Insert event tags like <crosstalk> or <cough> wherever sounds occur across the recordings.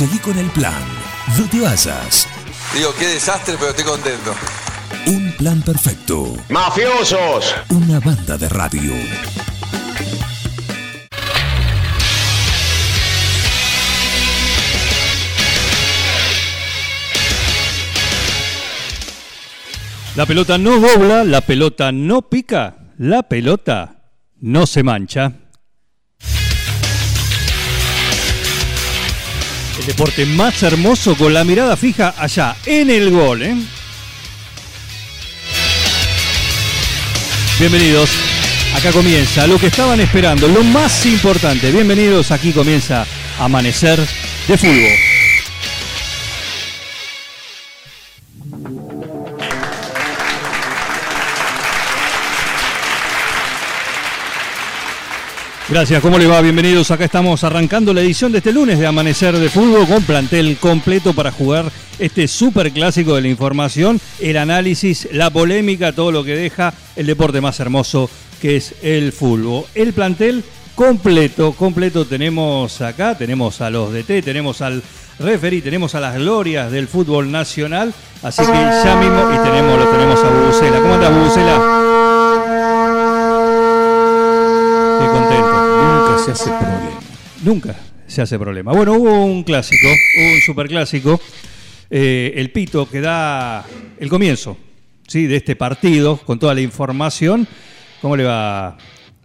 Seguí con el plan. No te vayas. Digo, qué desastre, pero estoy contento. Un plan perfecto. ¡Mafiosos! Una banda de radio. La pelota no dobla, la pelota no pica, la pelota no se mancha. El deporte más hermoso con la mirada fija allá en el gol. ¿eh? Bienvenidos. Acá comienza lo que estaban esperando, lo más importante. Bienvenidos, aquí comienza Amanecer de Fútbol. Gracias, ¿cómo le va? Bienvenidos. Acá estamos arrancando la edición de este lunes de Amanecer de Fútbol con plantel completo para jugar este super clásico de la información, el análisis, la polémica, todo lo que deja el deporte más hermoso que es el fútbol. El plantel completo, completo tenemos acá, tenemos a los DT, tenemos al referee, tenemos a las glorias del fútbol nacional, así que ya mismo y tenemos, lo tenemos a Bubucela. ¿Cómo anda Bubucela? Contento. Nunca se hace problema. Nunca se hace problema. Bueno, hubo un clásico, un superclásico, eh, el Pito que da el comienzo ¿sí? de este partido con toda la información. ¿Cómo le va,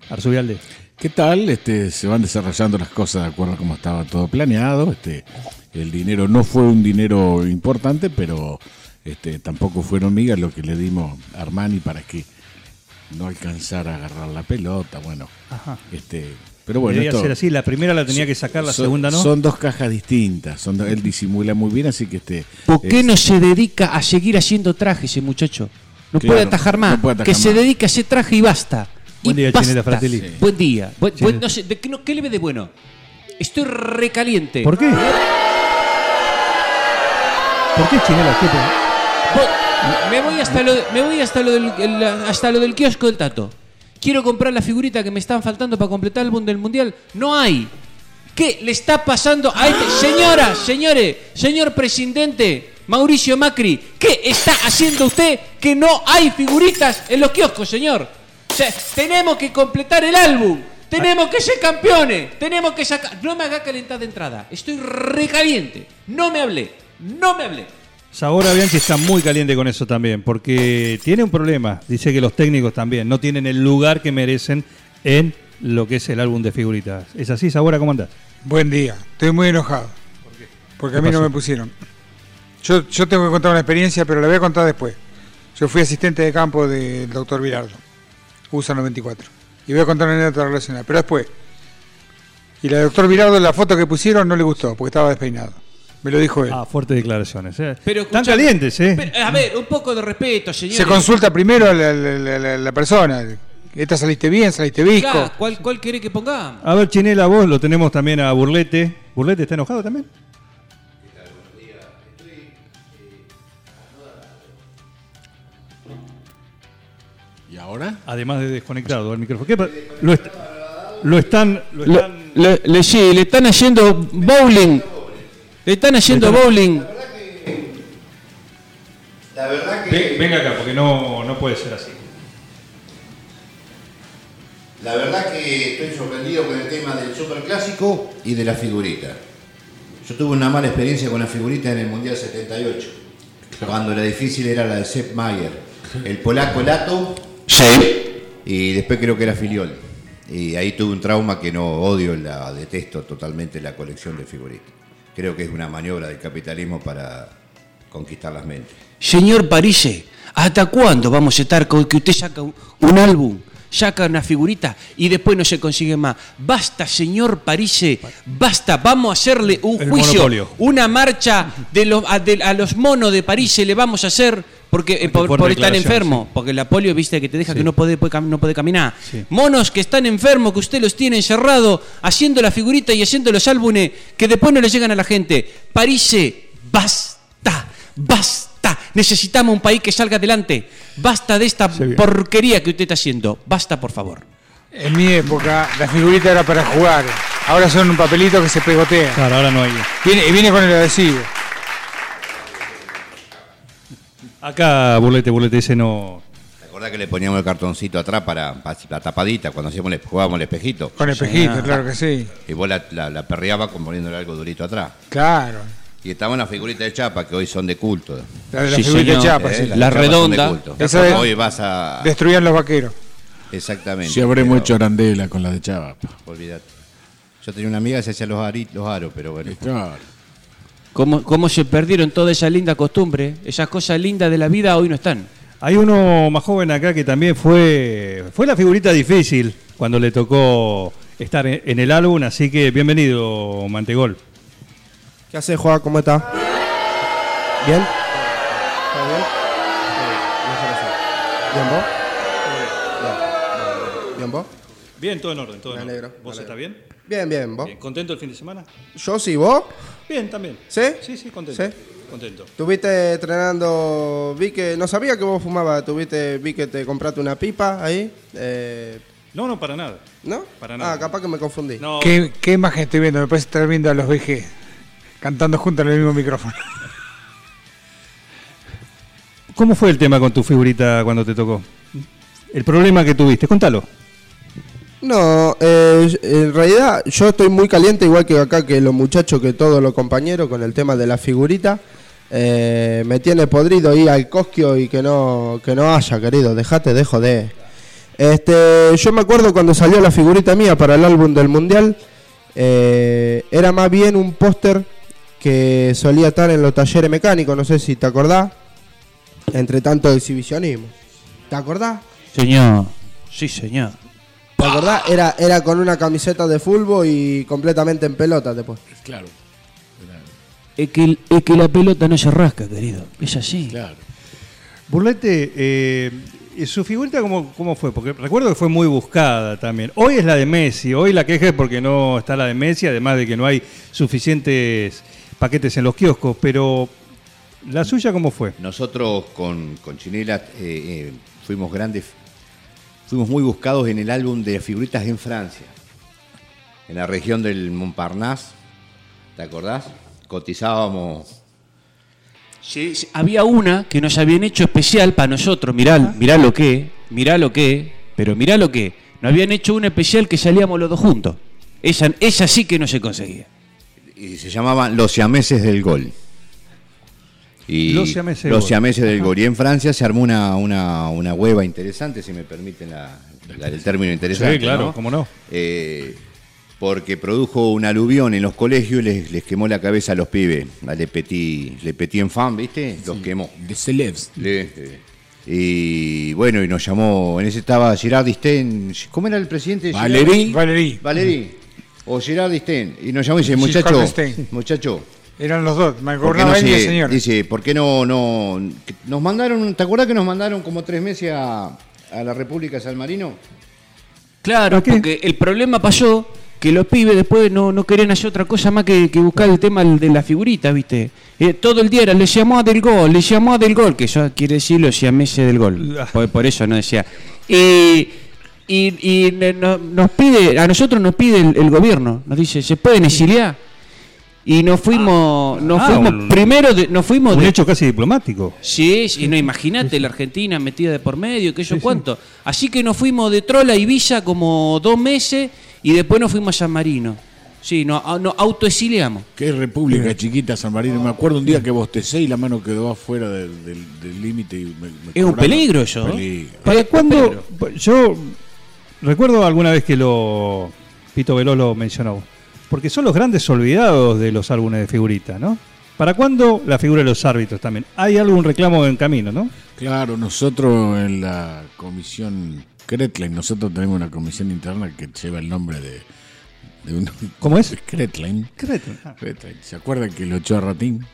Arzubialde? ¿Qué tal? Este, se van desarrollando las cosas de acuerdo a cómo estaba todo planeado. Este, el dinero no fue un dinero importante, pero este, tampoco fueron migas lo que le dimos a Armani para que no alcanzara a agarrar la pelota. Bueno, Ajá. este, pero bueno, Debería esto- ser así, la primera la tenía que sacar, la son- segunda no. Son dos cajas distintas. Son do- él disimula muy bien, así que este. ¿Por qué es- no se dedica a seguir haciendo traje ese muchacho? No Claro, puede atajar más. no puede atajar que se dedique a hacer traje y basta. Buen Y día, basta. Chinela Fratelli. Sí. Buen día. Buen- buen- no sé, ¿de qué, no- qué le ve de bueno? Estoy recaliente. ¿Por qué? ¿Por qué Chinela? ¿Qué Me voy hasta lo, me voy hasta lo del el- hasta lo del kiosco del Tato. Quiero comprar la figurita que me están faltando para completar el álbum del mundial. No hay. ¿Qué le está pasando a este? Señoras, señores, señor presidente Mauricio Macri, ¿qué está haciendo usted que no hay figuritas en los kioscos, señor? O sea, tenemos que completar el álbum. Tenemos que ser campeones. Tenemos que sacar. No me haga calentar de entrada. Estoy recaliente. No me hablé. No me hablé. Sabora Bianchi está muy caliente con eso también, porque tiene un problema. Dice que los técnicos también no tienen el lugar que merecen en lo que es el álbum de figuritas. ¿Es así, Sabora? ¿Cómo andás? Buen día. Estoy muy enojado. Porque a ¿Qué mí no me pusieron. Yo, yo tengo que contar una experiencia, pero la voy a contar después. Yo fui asistente de campo del doctor Virardo, USA 94. Y voy a contar una anécdota relacionada, pero después. Y la del doctor Virardo, la foto que pusieron no le gustó, porque estaba despeinado. Me lo dijo él. Ah, fuertes declaraciones. ¿eh? Pero Están calientes, ¿eh? pero, a ver, un poco de respeto, señor. Se consulta primero a la, la- la- la- la persona. Esta saliste bien, saliste visco. ¿Cuál, ¿Cuál quiere que pongamos? A ver, Chinela, vos lo tenemos también a Burlete. ¿Burlete está enojado también? ¿Y ahora? Además de desconectado el micrófono. ¿Qué lo, est- lo están. Lo Le, están le- le están haciendo bowling. Le están haciendo bowling. La verdad que. Ven- venga acá, porque no, no puede ser así. La verdad que estoy sorprendido con el tema del superclásico y de la figurita. Yo tuve una mala experiencia con la figurita en el Mundial 78, cuando la difícil era la de Sepp Mayer, el polaco Lato Sí. y después creo que era Filiol. Y ahí tuve un trauma que no odio, la detesto totalmente la colección de figuritas. Creo que es una maniobra del capitalismo para conquistar las mentes. Señor Parise, ¿hasta cuándo vamos a estar con que usted saca un, un álbum, saca una figurita y después no se consigue más? Basta, señor Parise, basta. Vamos a hacerle un El juicio, monopolio. una marcha de los, a, de- a los monos de Parise le vamos a hacer. Porque, eh, por, por por estar enfermo, porque la polio, viste, que te deja Sí. que no puede, no puede caminar. Sí. Monos que están enfermos, que usted los tiene encerrados, haciendo la figurita y haciendo los álbumes que después no le llegan a la gente. Parise, basta, basta. Necesitamos un país que salga adelante. Basta de esta porquería que usted está haciendo. Basta, por favor. En mi época, la figurita era para jugar. Ahora son un papelito que se pegotea. Claro, ahora no hay. Viene, y viene con el adhesivo. Acá, Burlete, Burlete, ese no. ¿Te acordás que le poníamos el cartoncito atrás para, para la tapadita cuando hacíamos el- jugábamos el espejito? Con espejito, claro que sí. Y vos la, la, la perreabas con poniéndole algo durito atrás. Claro. Y estaban las figuritas de chapa que hoy son de culto. La de la Sí, figurita de señor. chapa, ¿eh? sí. Las La de chapa son de redonda. culto. Esa de- Hoy vas a... Destruían los vaqueros. Exactamente. Si habremos pero- hecho arandela con la de Chava. Olvídate. Yo tenía una amiga que se hacía los, ari- los aros, pero bueno. Claro. ¿Cómo, ¿Cómo se perdieron toda esa linda costumbre? Esas cosas lindas de la vida hoy no están. Hay uno más joven acá que también fue. Fue la figurita difícil cuando le tocó estar en, en el álbum, así que bienvenido, Mantegol. ¿Qué haces, Juan? ¿Cómo estás? ¿Bien? ¿Todo bien? ¿Bien vos? Bien. ¿Bien vos? Bien, todo en orden, todo Me en alegro, orden. me ¿Vos estás bien? Bien, bien, vos. Bien. ¿Contento el fin de semana? Yo sí, vos. Bien, también. ¿Sí? Sí, sí, contento. ¿Sí? Contento. Estuviste entrenando, vi que, no sabía que vos fumabas, tuviste, vi que te compraste una pipa ahí, eh, No, no, para nada. ¿no? Para nada. Ah, capaz que me confundí. No, ¿Qué, qué imagen estoy viendo? Me parece estar viendo a los VG cantando juntos en el mismo micrófono. <laughs> ¿Cómo fue el tema con tu figurita cuando te tocó? El problema que tuviste, contalo. No, eh, en realidad yo estoy muy caliente, igual que acá que los muchachos, que todos los compañeros, con el tema de la figurita. Eh, me tiene podrido ir al cosquio y que no, que no haya, querido, dejate de joder. Este, yo me acuerdo cuando salió la figurita mía para el álbum del Mundial, eh, era más bien un póster que solía estar en los talleres mecánicos, no sé si te acordás, entre tanto exhibicionismo. ¿Te acordás? Señor. Sí, señor. ¿Te acordás? Era, era con una camiseta de fútbol y completamente en pelota después. Claro. Es que, es que la pelota no se rasca, querido. Es así. Claro. Burlete, eh, ¿su figurita cómo, cómo fue? Porque recuerdo que fue muy buscada también. Hoy es la de Messi, hoy la queja es porque no está la de Messi, además de que no hay suficientes paquetes en los kioscos, pero ¿la suya cómo fue? Nosotros con, con Chinela eh, eh, fuimos grandes, fuimos muy buscados en el álbum de figuritas en Francia, en la región del Montparnasse, ¿te acordás? Cotizábamos, Sí, sí, Había una que nos habían hecho especial para nosotros. Mirá, mirá lo que, mirá lo que, pero mirá lo que. Nos habían hecho una especial que salíamos los dos juntos. Esa, esa sí que no se conseguía. y se llamaban Los Siameses del Gol. Y Los Siameses Los. Siameses del Gol. Y en Francia se armó una, una, una hueva interesante, si me permiten la- la- el término interesante. Sí, claro, ¿no? cómo no. Eh, porque produjo un aluvión en los colegios y les, les quemó la cabeza a los pibes, a Le Petit, Le Petit Enfant, ¿viste? Los quemó. De celebs. Le- eh, y bueno, y nos llamó, en ese estaba Gerard D'Estaing, ¿cómo era el presidente? Valéry. Valerí. Valerí. O Gerard D'Estaing. Y nos llamó y dice, muchacho, Gerard d'Estaing. muchacho, Eran los dos. Me ¿por qué acordaba no él y el se- señor. dice, ¿por qué no, no, nos mandaron, ¿te acuerdas que nos mandaron como tres meses a, a la República de San Marino? Claro, porque el problema pasó que los pibes después no, no querían hacer otra cosa más que, que buscar el tema de la figurita, ¿viste? Eh, todo el día era, le llamó a del gol, le llamó a del gol, que eso quiere decir los siameses del gol. Por, por eso no decía. Y, y, y nos pide, a nosotros nos pide el, el gobierno, nos dice, ¿se pueden exiliar? Y nos fuimos, nos ah, fuimos un- primero, de, nos fuimos Un de, hecho casi diplomático. Sí, sí, no, imagínate la Argentina metida de por medio, que yo cuánto. Así que nos fuimos de Trola a Ibiza como dos meses y después nos fuimos a San Marino. Sí, nos, autoexiliamos. Qué república chiquita San Marino. Me acuerdo un día que bostecé y la mano quedó afuera del del- del límite. y me- me Es un peligro eso, ¿no? Peligro. ¿Para cuándo? Yo recuerdo alguna vez que lo Pito Veloz lo mencionó. Porque son los grandes olvidados de los álbumes de figurita, ¿no? ¿Para cuándo la figura de los árbitros también? Hay algún reclamo en camino, ¿no? Claro, nosotros en la comisión Kretlein, nosotros tenemos una comisión interna que lleva el nombre de, de un... ¿Cómo es? Kretlein. Ah. Kretlein. ¿Se acuerdan que lo echó a Ratín?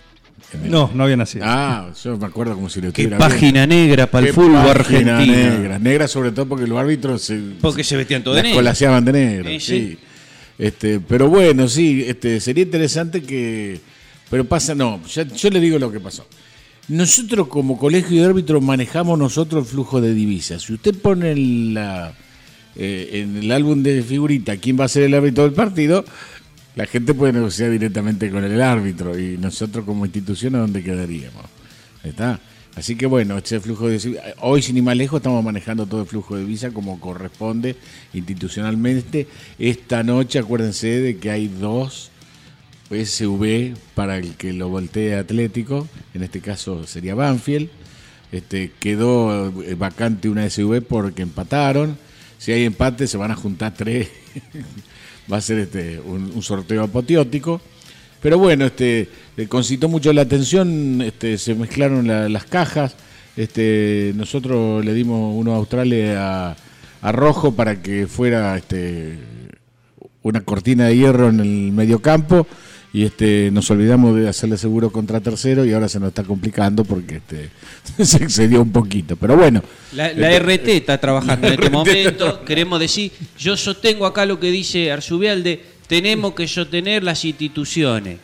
No, no había nacido. Ah, yo me acuerdo como si lo Qué página negra para el fútbol página argentino. Negra, negra sobre todo porque los árbitros se, Porque se vestían todo de las negro. colaseaban de negro. Sí, Sí, sí. Este, pero bueno, sí, este, sería interesante que. Pero pasa, no, ya- yo le digo lo que pasó. Nosotros como colegio de árbitros manejamos nosotros el flujo de divisas. Si usted pone la, eh, en el álbum de figurita quién va a ser el árbitro del partido, la gente puede negociar directamente con el árbitro y nosotros como institución a dónde quedaríamos. ¿Está? Así que bueno, este flujo de hoy sin ir más lejos estamos manejando todo el flujo de visa como corresponde institucionalmente. Esta noche acuérdense de que hay dos SUV para el que lo voltee Atlético, en este caso sería Banfield. Este, quedó eh, vacante una SUV porque empataron. Si hay empate se van a juntar tres. <laughs> Va a ser este, un, un sorteo apoteótico. Pero bueno, este, concitó mucho la atención, este, se mezclaron la- las cajas. Este, nosotros le dimos uno a Australia a, a Rojo para que fuera este, una cortina de hierro en el mediocampo y este, nos olvidamos de hacerle seguro contra tercero y ahora se nos está complicando porque este, <laughs> se excedió un poquito. Pero bueno, La, la RT está trabajando en <laughs> este momento. Queremos decir, yo sostengo acá lo que dice Arzubialde, tenemos que sostener las instituciones.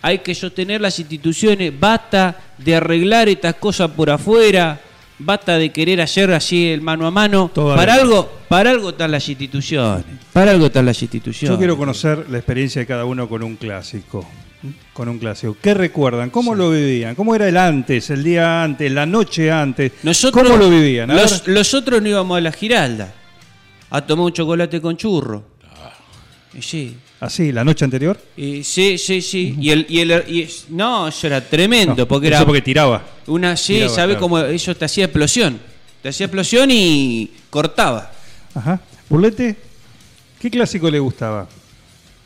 Hay que sostener las instituciones, basta de arreglar estas cosas por afuera, basta de querer hacer así el mano a mano. Todavía. Para algo, para algo están las instituciones. Para algo están las instituciones. Yo quiero conocer la experiencia de cada uno con un clásico. Con un clásico. ¿Qué recuerdan? ¿Cómo lo vivían? ¿Cómo era el antes, el día antes, la noche antes? Nosotros, ¿Cómo lo vivían? Los, ver. los otros no íbamos a la Giralda a tomar un chocolate con churro. Y sí, Así, la noche anterior. y sí, sí, sí. Y el, y el, y es- no, eso era tremendo, No, porque eso era porque tiraba. una, sí, tiraba, ¿sabes claro. cómo eso te hacía explosión? Te hacía explosión y cortaba. Ajá. Burlete, ¿qué clásico le gustaba?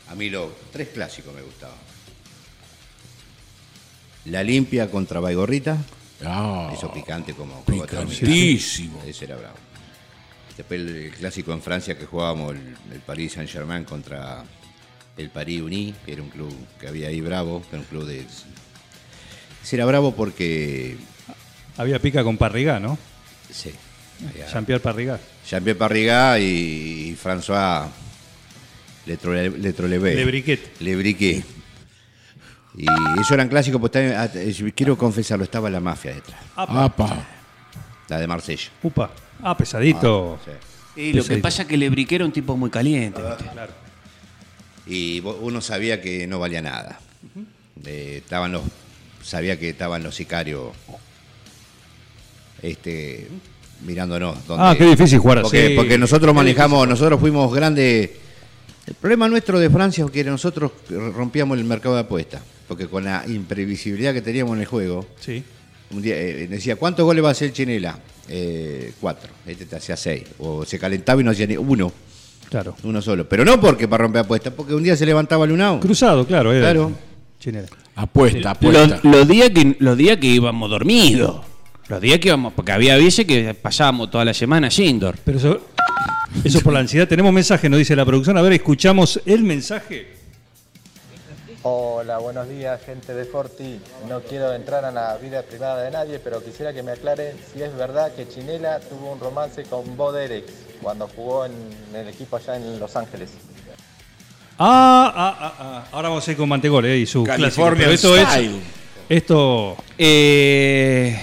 A mí los tres clásicos me gustaban. La limpia contra Baigorrita, ah, eso picante como picantísimo. Ese era bravo. Después el, el clásico en Francia que jugábamos el, el Paris Saint Germain contra el Paris Uni, que era un club que había ahí bravo, que era un club de. Era bravo porque. Había pica con Parrigá, ¿no? Sí. Jean-Pierre Parrigá. Jean-Pierre Parrigat y, y François Letrole- Letrolevé. Le Briquet. Le Briquet. Y esos eran clásicos, ah, eh, quiero confesarlo, estaba la mafia detrás, Apa. la de Marsella. Upa. Ah, pesadito. Sí. Y lo que pasa es que Lebrique era un tipo muy caliente. ¿viste? Y vo- uno sabía que no valía nada. Eh, estaban los, sabía que estaban los sicarios este, mirándonos. donde- Ah, qué difícil jugar así. porque, porque nosotros manejamos, nosotros fuimos grandes. El problema nuestro de Francia es que nosotros rompíamos el mercado de apuestas. Porque con la imprevisibilidad que teníamos en el juego, Sí. un día eh, decía, ¿cuántos goles va a hacer Chinela? Eh, cuatro. Este te hacía seis. O se calentaba y no hacía ni uno. Claro. Uno solo. Pero no porque para romper apuestas, porque un día se levantaba el unao. Cruzado, claro. Era Claro. Chinela. Apuesta, apuesta. Los, los días que, los días que íbamos dormidos. Los días que íbamos, porque había veces que pasábamos toda la semana indoor. Pero eso, eso por la ansiedad. Tenemos mensaje, nos dice la producción. A ver, escuchamos el mensaje. Hola, buenos días, gente de Forti. No quiero entrar en la vida privada de nadie, pero quisiera que me aclaren si es verdad que Chinela tuvo un romance con Bo Derek cuando jugó en el equipo allá en Los Ángeles. Ah, ah, ah, ah. Ahora vamos a ir con Mantegol eh, y su clásico. California Pero esto Style. es. Esto. Eh,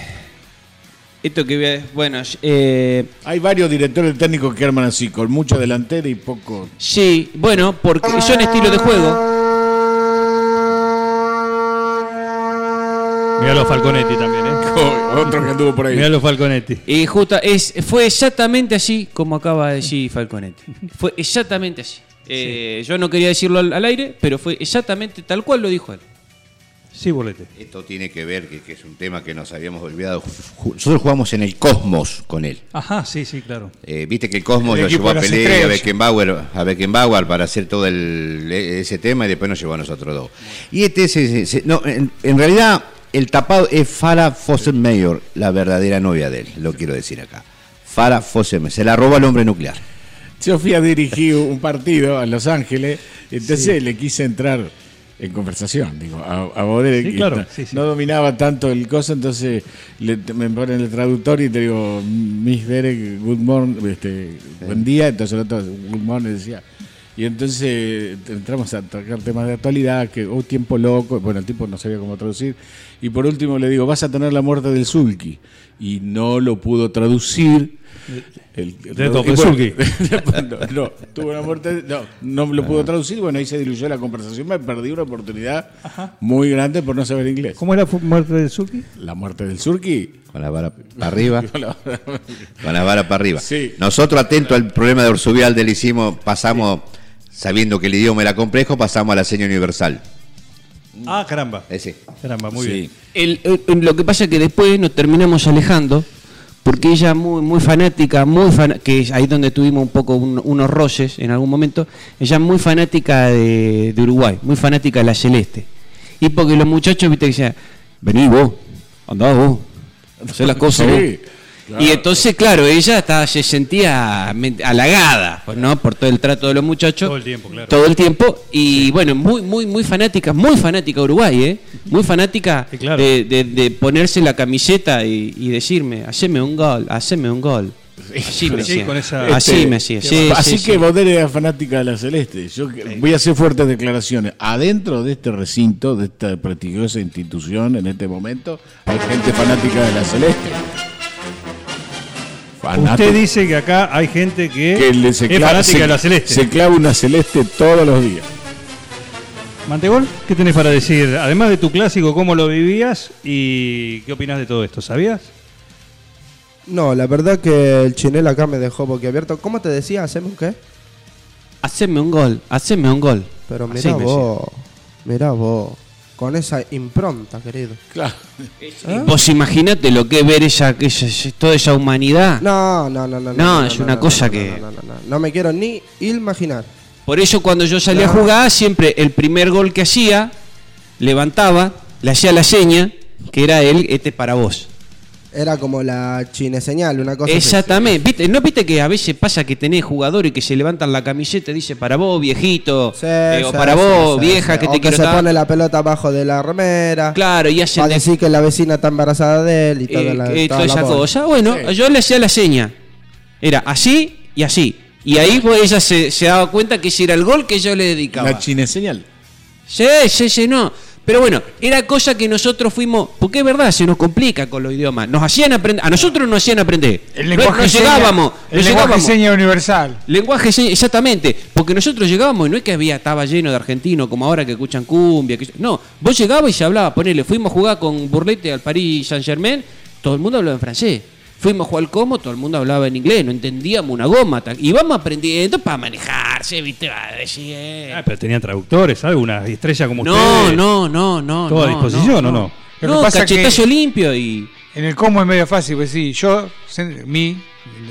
esto que voy a- bueno, eh, Hay varios directores técnicos que arman así, con mucha delantera y poco. sí, bueno, porque son estilos de juego. Mirá los Falconetti también, ¿eh? <laughs> Otro que anduvo por ahí. Mirá los Falconetti. Y justa, es, fue exactamente así como acaba de decir Falconetti. Fue exactamente así. Eh, Yo no quería decirlo al, al aire, pero fue exactamente tal cual lo dijo él. Sí, bolete. Esto tiene que ver, que, que es un tema que nos habíamos olvidado. Nosotros jugamos en el Cosmos con él. Ajá, sí, sí, claro. Eh, Viste que el Cosmos El lo llevó a Pelé y a. Beckenbauer, a Beckenbauer para hacer todo el, e- ese tema y después nos llevó a nosotros dos. Y este es, es- es- no, en, en realidad el tapado es Farah Fossenmayer, la verdadera novia de él, lo quiero decir acá. Farah Fossenmayer, se la robó al hombre nuclear. Yo fui a dirigir un partido a Los Ángeles, entonces le quise entrar en conversación, digo, a, a Bodere, Sí, que claro, está- sí, sí. no dominaba tanto el coso, entonces le- me ponen el traductor y te digo, Miss Derek, good morning, este, buen día, entonces el otro, good morning, decía. Y entonces entramos a tocar temas de actualidad, que, oh, tiempo loco, bueno, el tipo no sabía cómo traducir. Y por último le digo, vas a tener la muerte del Zulki. Y no lo pudo traducir. El, De y Dostoyevsky. bueno, <laughs> no, no, tuvo una muerte. No, no lo pudo traducir. Bueno, ahí se diluyó la conversación. Me perdí una oportunidad muy grande por no saber inglés. ¿Cómo era la muerte del Suki? La muerte del Surki. Con la vara para <laughs> arriba. Con la- Con la vara para arriba. Sí. Nosotros, atentos al problema de Orsubialde, le hicimos, pasamos, sabiendo que el idioma era complejo, pasamos a la seña universal. Ah, caramba. Ese. Caramba, muy Sí. bien. El- el- lo que pasa es que después nos terminamos alejando porque ella muy muy fanática, muy fan- que es ahí donde tuvimos un poco un- unos roces en algún momento, ella muy fanática de, de Uruguay, muy fanática de la Celeste. Y porque los muchachos, viste, que decían, vení vos, andá vos, hacé las cosas Sí, vos". Claro. Y entonces, claro, ella estaba, se sentía halagada, ¿no? Por todo el trato de los muchachos. Todo el tiempo, claro. Todo el tiempo. Y bueno, muy, muy, muy fanática, muy fanática de Uruguay, ¿eh? Muy fanática Sí, claro. de, de- de ponerse la camiseta y, y decirme, haceme un gol, haceme un gol. Así me Sí, hacía. con esa- Así Este, me hacía. Sí, Así sí, que sí. Baudel era fanática de la Celeste. Yo voy a hacer fuertes declaraciones. Adentro de este recinto, de esta prestigiosa institución en este momento, hay gente fanática de la Celeste. Usted dice que acá hay gente que, que le- se es clava- fanática se- de la Celeste. Se clava una Celeste todos los días. Mantegol, ¿qué tenés para decir? Además de tu clásico, ¿cómo lo vivías y qué opinás de todo esto? ¿Sabías? No, la verdad que el chinel acá me dejó boquiabierto. ¿Cómo te decía? ¿Haceme un qué? Haceme un gol, haceme un gol. Pero mirá me vos, mirá vos, con esa impronta, querido. Claro. decía. Vos imaginate lo que es ver esa, esa- toda esa humanidad. No, no, no, no. No, es una cosa no, que- No, no, no, no, no me quiero ni imaginar. Por eso cuando yo salía No. a jugar, siempre el primer gol que hacía, levantaba, le hacía la seña, que era él, este es para vos. Era como la chine señal, una cosa. Exactamente. ¿Viste? ¿No viste que a veces pasa que tenés jugadores que se levantan la camiseta y dice para vos, viejito? Sí, eh, o sí, para sí, vos, sí, vieja, sí. que O te que quiero se pone la pelota abajo de la remera. Claro, y hacen Para de- decir que la vecina está embarazada de él y toda eh, la, eh, toda toda la esa cosa. Bueno, yo le hacía la seña. Era así y así. Y ahí pues, ella se, se daba cuenta que ese era el gol que yo le dedicaba. La chine señal. Sí, sí, sí, no. Pero bueno, era cosa que nosotros fuimos, porque es verdad, se nos complica con los idiomas. Nos hacían aprender, a nosotros nos hacían aprender. El No- lenguaje no seña- llegábamos, el no lenguaje llegábamos. seña universal. Lenguaje seña, exactamente, porque nosotros llegábamos y no es que había estaba lleno de argentinos como ahora que escuchan cumbia, que- no, vos llegabas y se hablaba, ponele, fuimos a jugar con Burlete al Paris Saint-Germain, todo el mundo hablaba en francés. Fuimos a jugar Como, todo el mundo hablaba en inglés, no entendíamos una goma. Y vamos aprendiendo para manejarse, ¿viste? Va decir, eh. Ah, pero tenían traductores, algo, una estrella como No, ustedes. no, no, no. ¿Todo a no, disposición o no? Lo que No, pasa cachetazo que- limpio y. En el combo es medio fácil, pues sí, yo, mi,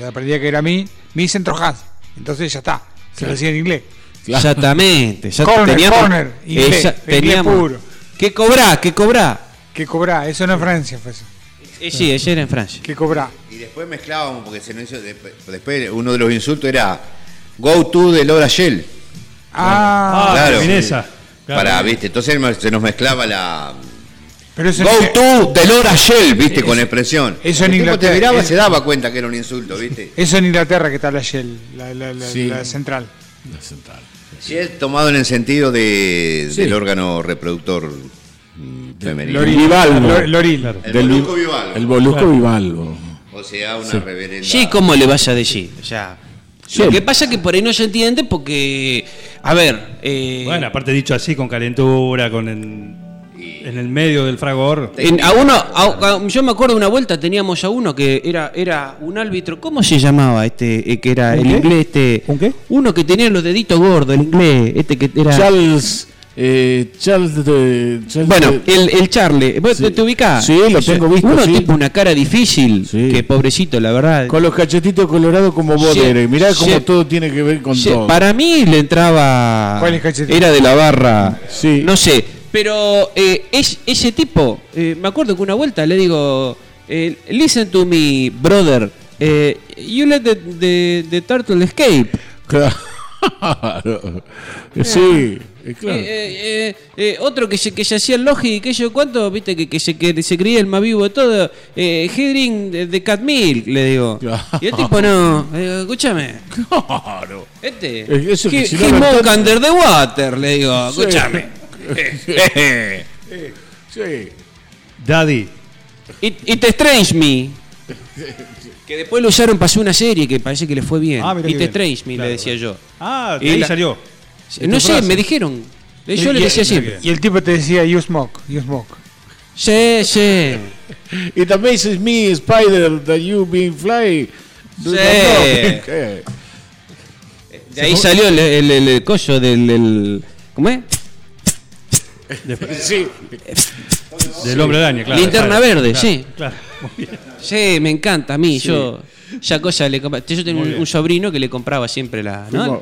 aprendí que era mi, mi centro has. Entonces ya está, se lo decía en inglés. Exactamente. ya Corner, teníamos, corner, inglés, inglés teníamos- puro. ¿Qué cobrá? ¿Qué cobrá? Que cobra, eso no es Francia, fue eso. Eh, sí, ese era en Francia. Que cobra. Y después mezclábamos, porque se nos hizo, después, uno de los insultos era Go to de Laura Shell. Ah, Ah, claro. Minesa. Claro. Para, viste, entonces se nos mezclaba la pero eso Go en- to de Laura Shell, viste, con expresión. eso en El Inglaterra- te miraba es- se daba cuenta que era un insulto, viste. <laughs> Eso en Inglaterra que está la Shell, la, la- la- Sí. la central. La central. Shell tomado en el sentido de, Sí. del órgano reproductor Claro. El Del molusco vi- bivalvo. El molusco bivalvo. O sea, una reverenda. Sí, ¿cómo le vas a decir? O sea, Sí. lo que pasa es que por ahí no se entiende porque, a ver, eh, Bueno, aparte dicho así, con calentura, con en, en el medio del fragor. en- a uno, a- a- yo me acuerdo de una vuelta teníamos a uno que era era un árbitro, ¿cómo se llamaba este eh, que era ¿Un el qué? inglés este? ¿Un qué? Uno que tenía los deditos gordos, el inglés, este que era Charles. Eh, Charles de. Charles Bueno, de- el, el Charlie, ¿vos Sí. te, ubicás? Sí, lo tengo visto, Uno sí. tipo una cara difícil, Sí. que pobrecito, la verdad. Con los cachetitos colorados como Sí, bodere. Mirá cómo todo tiene que ver con Sí, todo. para mí le entraba. ¿Cuál es cachetito? Era de la barra. Sí. No sé. Pero eh, es, ese tipo, eh, me acuerdo que una vuelta le digo: eh, Listen to me, brother. eh, you let the, the, the turtle escape. Claro. Sí, eh, claro. Eh, eh, otro que se, que se hacía el logi, que yo cuánto, viste, que, que, se, que se creía el más vivo de todo. Eh, Hedring de, de Cat Milk, le digo. Claro. Y el tipo no, le digo, escúchame. Claro. Este. Eso que si no he under the water, le digo, Sí. escúchame. <laughs> Sí. Daddy. It, it strange me. <laughs> Que después lo usaron para hacer una serie que parece que le fue bien. Ah. Trace, me Claro, le decía yo. Ah, de Y ahí la- salió. No sé, frase. me dijeron. Yo Y- le y- decía siempre. Y el tipo te decía, you smoke, you smoke. Sí, sí. <laughs> It amazes me, Spider, that you been fly. Sí. De ahí salió el, el, el- el coso del. el- ¿Cómo es? Sí. Del hombre araña, claro. Linterna claro, verde, claro, sí. Claro, muy bien. Sí, me encanta a mí. Yo. Ya cosa le compra- Yo tengo un, un sobrino que le compraba siempre la. ¿no?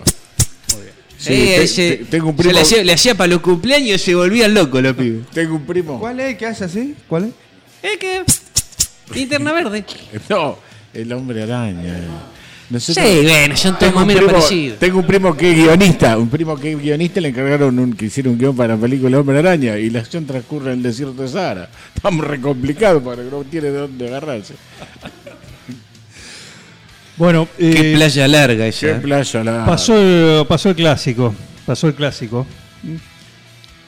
Sí, Sí, te- ese- te- tengo un se primo- le hacía, le hacía para los cumpleaños y se volvían locos los pibes. Tengo un primo. ¿Cuál es? ¿Qué hace así? ¿Cuál es? Es que. Linterna verde. <laughs> No, el hombre araña. Sí, bueno, son todos Tengo un primo- parecidos. Tengo un primo que es guionista. Un primo que es guionista le encargaron un, que hiciera un guion para la película Hombre Araña y la acción transcurre en el desierto de Sahara. <laughs> Estamos re complicados porque no tiene de dónde agarrarse. Bueno, Qué eh, playa larga esa. Qué playa la. pasó, el- pasó el clásico. Pasó el clásico.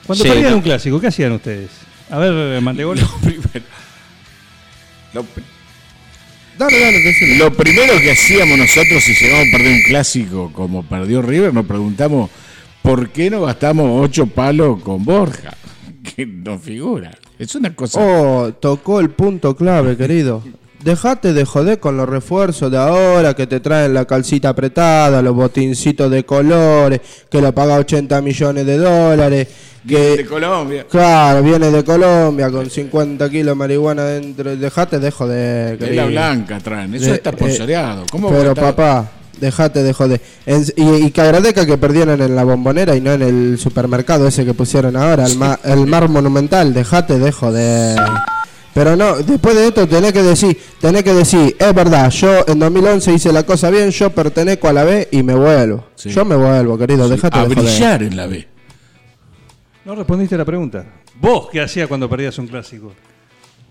Cuando Sí, perdían no. un clásico, ¿qué hacían ustedes? A ver, Mantegol. Lo <laughs> primero, lo, pri- Dale, dale, decime. lo primero que hacíamos nosotros si llegamos a perder un clásico como perdió River, nos preguntamos ¿por qué no gastamos ocho palos con Borja? <laughs> Que no figura. Es una cosa. Oh, tocó el punto clave, querido. Dejate de joder con los refuerzos de ahora que te traen la calcita apretada, los botincitos de colores, que lo paga 80 millones de dólares, de que Colombia. claro, viene de Colombia con 50 kilos de marihuana dentro. Dejate de joder, De la blanca traen. Eso De- está sponsoreado. ¿Cómo Pero papá, dejate de joder. En- y, y que agradezca que perdieron en la bombonera y no en el supermercado ese que pusieron ahora, el, ma- el mar monumental, dejate de joder. Pero no, después de esto tenés que decir, tenés que decir, es verdad, yo en 2011 hice la cosa bien, yo pertenezco a la B y me vuelvo. Sí. Yo me vuelvo, querido, Sí, dejate a de joder. brillar en la B. No respondiste a la pregunta. ¿Vos qué hacías cuando perdías un clásico?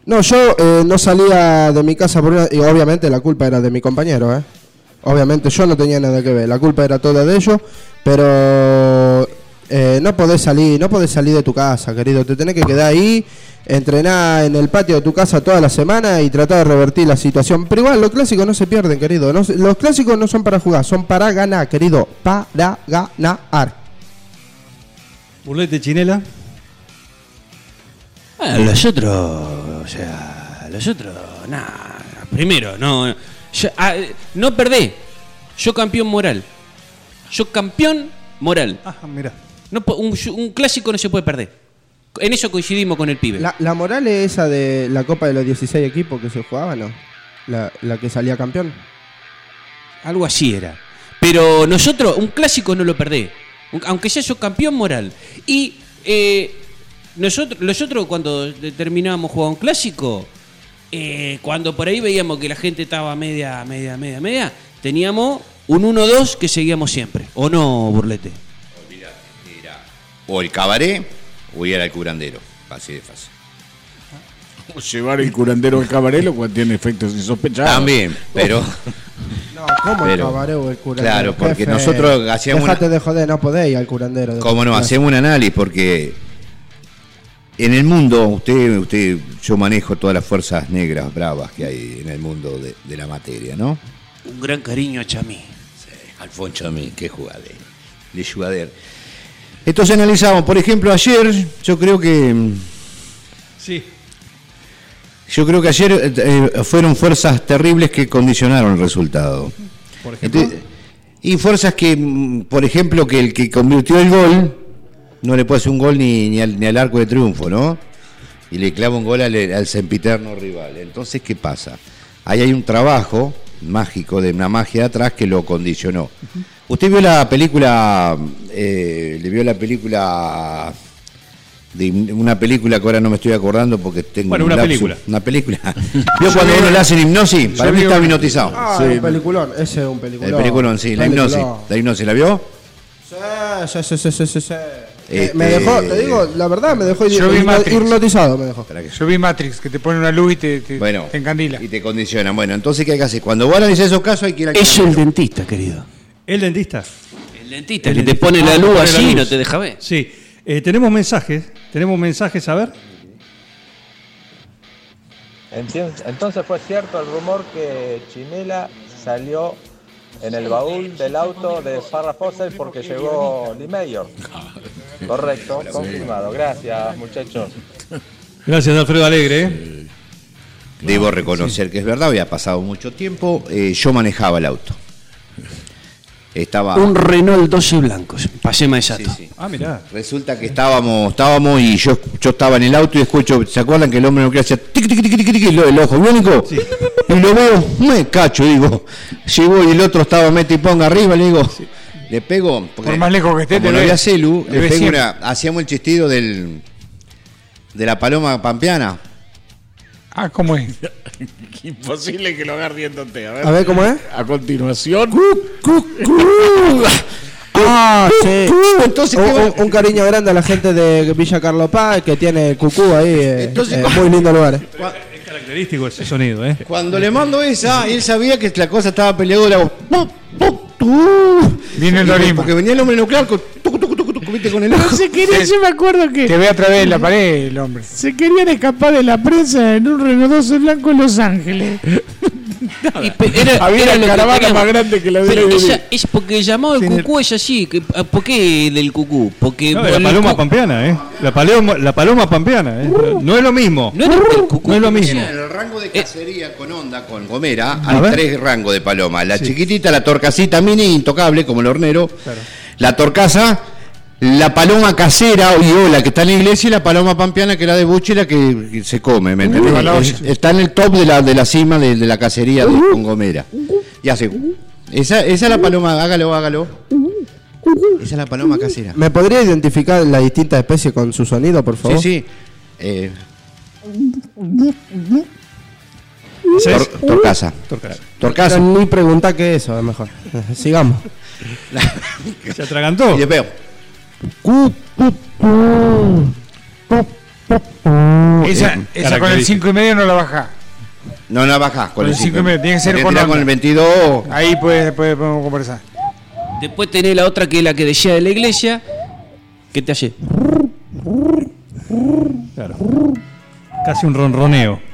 No, yo eh, no salía de mi casa por una... Y obviamente la culpa era de mi compañero, ¿eh? Obviamente yo no tenía nada que ver, la culpa era toda de ellos, pero eh, no podés salir, no podés salir de tu casa, querido, te tenés que quedar ahí, entrenar en el patio de tu casa toda la semana y tratar de revertir la situación. Pero igual, los clásicos no se pierden, querido, no los clásicos no son para jugar, son para ganar, querido, para ganar. Burlete Chinela. Los otros, o sea, los otros, nada. Primero, no, yo, ah, no perdé. Yo campeón moral. Yo campeón moral. Ah, mira. No, po- un, un clásico no se puede perder. En eso coincidimos con el pibe. La, la moral es esa de la Copa de los 16 equipos que se jugaba, ¿no? La, la que salía campeón. Algo así era. Pero nosotros, un clásico no lo perdés. Un- Aunque sea yo campeón moral. Y eh, nosotros, nosotros cuando terminábamos jugando un clásico, eh, cuando por ahí veíamos que la gente estaba media, media, media, media, teníamos un 1-2 que seguíamos siempre. ¿O no, Burlete? O el cabaret o ir al curandero. Así de fácil. Llevar el curandero al cabarelo cuando tiene efectos insospechados. También, pero <laughs> No, ¿cómo el Pero- cabaret o el curandero? claro, porque nosotros hacíamos Dejate una- de joder, no podéis ir al curandero. de- cómo no, hacemos un análisis porque en el mundo, usted, usted, yo manejo todas las fuerzas negras bravas que hay en el mundo de, de la materia, ¿no? Un gran cariño a Chamí. Alfonso a mí, qué jugador. De jugader. Entonces analizamos, por ejemplo, ayer, yo creo que Sí. yo creo que ayer eh, eh, fueron fuerzas terribles que condicionaron el resultado. Por ejemplo. Entonces, y fuerzas que, mm, por ejemplo, que el que convirtió el gol no le puede hacer un gol ni, ni, al, ni al arco de triunfo, ¿no? Y le clava un gol al, al sempiterno rival. Entonces, ¿qué pasa? Ahí hay un trabajo mágico de una magia de atrás que lo condicionó. ¿Usted vio la película, eh, le vio la película, de una película que ahora no me estoy acordando porque tengo Bueno, un una película. Una película. <laughs> ¿Vio cuando uno le hacen hipnosis? Para mí vi está una- hipnotizado. Ah, Sí. un peliculón, ese es un peliculón. El peliculón, sí, la hipnosis. La hipnosis, ¿la vio? Sí, sí, sí, sí, sí, sí, sí. Este- Me dejó, te digo, la verdad, me dejó Yo vi hipnotizado, me dejó. Yo vi Matrix, que te pone una luz y te, te, Bueno, te encandila. y te condicionan. Bueno, entonces, ¿qué hay que hacer? Cuando vos analizás esos casos, hay que ir al Es el dentista, querido. El dentista. El dentista que te pone la Ah, luz la así y no te deja ver. Sí. Eh, tenemos mensajes. Tenemos mensajes, a ver. Entonces fue cierto el rumor que Chinela salió en el baúl del auto de Farrah Fawcett porque llegó Lee Mayor. Correcto, confirmado. Gracias, muchachos. Gracias, Alfredo Alegre. ¿eh? Debo reconocer que es verdad, había pasado mucho tiempo. eh, yo manejaba el auto. Estaba. Un Renault 12 blancos. Pasé más exacto. Sí, sí. Ah, mirá. Resulta que estábamos, estábamos y yo, yo estaba en el auto y escucho, ¿se acuerdan que el hombre nuclear hacía tic, tic, tic, tic, tic, el, el ojo biónico? Y lo veo, me cacho, digo. Llego y el otro estaba mete y ponga arriba, le digo, le pego. porque Por más lejos que esté, como te no ve. había celu, le pego una, hacíamos el chistido del de la paloma pampeana. Ah, ¿cómo es? <laughs> Imposible que lo haga riéndote. A ver, A ver cómo es. A continuación. Ah, sí. Entonces, un, ¿qué va? un- un cariño grande a la gente de Villa Carlos Paz que tiene cucú ahí. eh, Entonces, eh, muy lindo lugar. eh. Es característico ese sonido, ¿eh? Cuando le mando esa, él sabía que la cosa estaba peleadora. Viene el. Porque venía el hombre nuclear con, ojo. <laughs> Se quería, yo me acuerdo que Te ve a través de la pared el hombre. se querían escapar de la prensa en un 12 blanco en Los Ángeles. Y era, Había era una caravana más grande que la de Pero la esa- es porque llamado el cucú es así. que- ah, ¿Por qué del cucú? Porque No, la paloma pampeana, ¿eh? La paloma, la paloma pampeana, ¿eh? No es lo mismo. No era el cucú. No es lo mismo. En el rango de cacería con onda, con gomera, A hay tres rangos de paloma. La chiquitita, la torcasita mini, intocable, como el hornero. La torcasa, la paloma casera o viola, que está en la iglesia, y la paloma pampeana, que es la de buche, la que se come. Es- Está en el top de la, de la cima de, de la cacería de- con gomera. Y hace... Esa, esa es la paloma, hágalo, hágalo. Esa es la paloma casera. ¿Me podría identificar las distintas especies con su sonido, por Sí, favor? sí. Eh, ¿Ese es? tor- torcasa. Torcasa. Torcasa. No, ni preguntar qué es eso, es mejor. <laughs> Sigamos. ¿Se atragantó? <laughs> Y veo. Esa, esa con el 5 y medio no la baja. No, no baja con, Con el el 5 cinco y medio, tiene que ser con con el 22. Ahí puede, puede, podemos conversar. Después tenés la otra que es la que decía de la iglesia. ¿Qué te hace? Claro. Casi un ronroneo.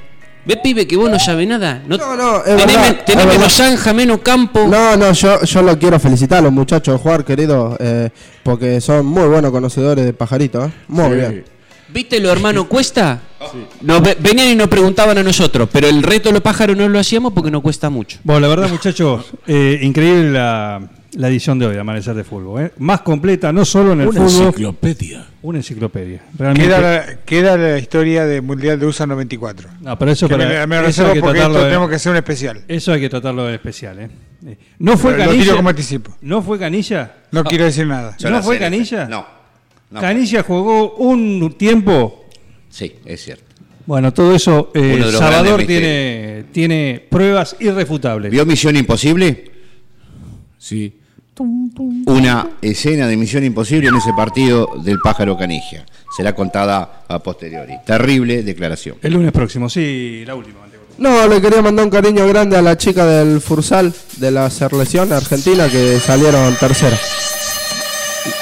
¿Ves, pibe, que vos no sabés nada? No, No, no, es tenés verdad, tenés es menos verdad. zanja, menos campo. No, no, yo, yo lo quiero felicitar a los muchachos de jugar, queridos, eh, porque son muy buenos conocedores de pajaritos. ¿eh? Muy bien. ¿Viste lo hermano <laughs> cuesta? Venían y nos preguntaban a nosotros, pero el reto de los pájaros no lo hacíamos porque no cuesta mucho. Bueno, la verdad, muchachos, <laughs> eh, increíble la, la edición de hoy de Amanecer de Fútbol. ¿eh? Más completa, no solo en el Una fútbol. enciclopedia. Una enciclopedia. Realmente. Queda la, queda la historia del Mundial de USA 94. No, pero eso, Que para, me, me eso reservo hay que porque tratarlo esto de- tenemos que hacer un especial. Eso hay que tratarlo en especial, ¿eh? ¿No fue Canilla? tiro como anticipo. ¿No fue Canilla? No quiero decir nada. Yo ¿No fue Canilla? No. no. Canilla jugó un tiempo. Sí, es cierto. Bueno, todo eso, eh, Salvador tiene, tiene pruebas irrefutables. ¿Vio Misión Imposible? Sí. Una escena de Misión Imposible en ese partido del pájaro Canigia. Será contada a posteriori. Terrible declaración. El lunes próximo, sí, la última. No, le quería mandar un cariño grande a la chica del Fursal de la selección argentina que salieron tercera.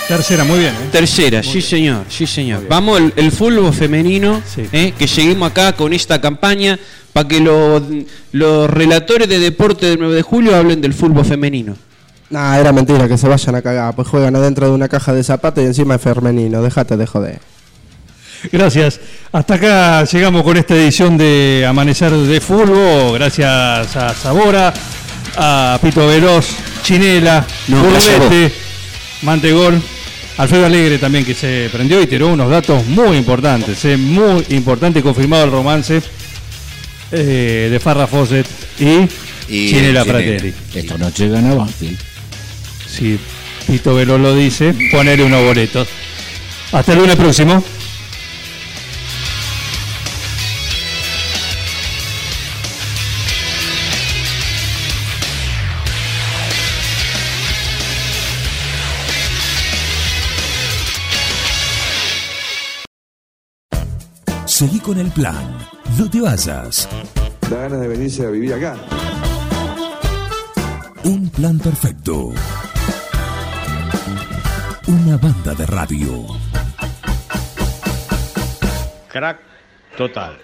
Tercera, muy bien. ¿eh? Tercera, sí señor, sí señor. Vamos el, el fútbol femenino, Sí. eh, que seguimos acá con esta campaña para que los, los relatores de deporte del 9 de julio hablen del fútbol femenino. Nah, era mentira, que se vayan a cagar. Pues juegan adentro de una caja de zapatos y encima es femenino. Déjate de joder. Gracias. Hasta acá llegamos con esta edición de Amanecer de Fútbol. Gracias a Sabora, a Pito Veloz, Chinela, No, Burbete, Mantegol, Alfredo Alegre también que se prendió y tiró unos datos muy importantes, eh, muy importante, confirmado el romance eh, de Farrah Fawcett y, Y Chinela. Fratelli. Esta noche gana Banfield. Si Pito Veloz lo dice, ponele unos boletos. Hasta el lunes próximo. Seguí con el plan. No te vayas. Da ganas de venirse a vivir acá. Un plan perfecto. Una banda de radio. Crack total.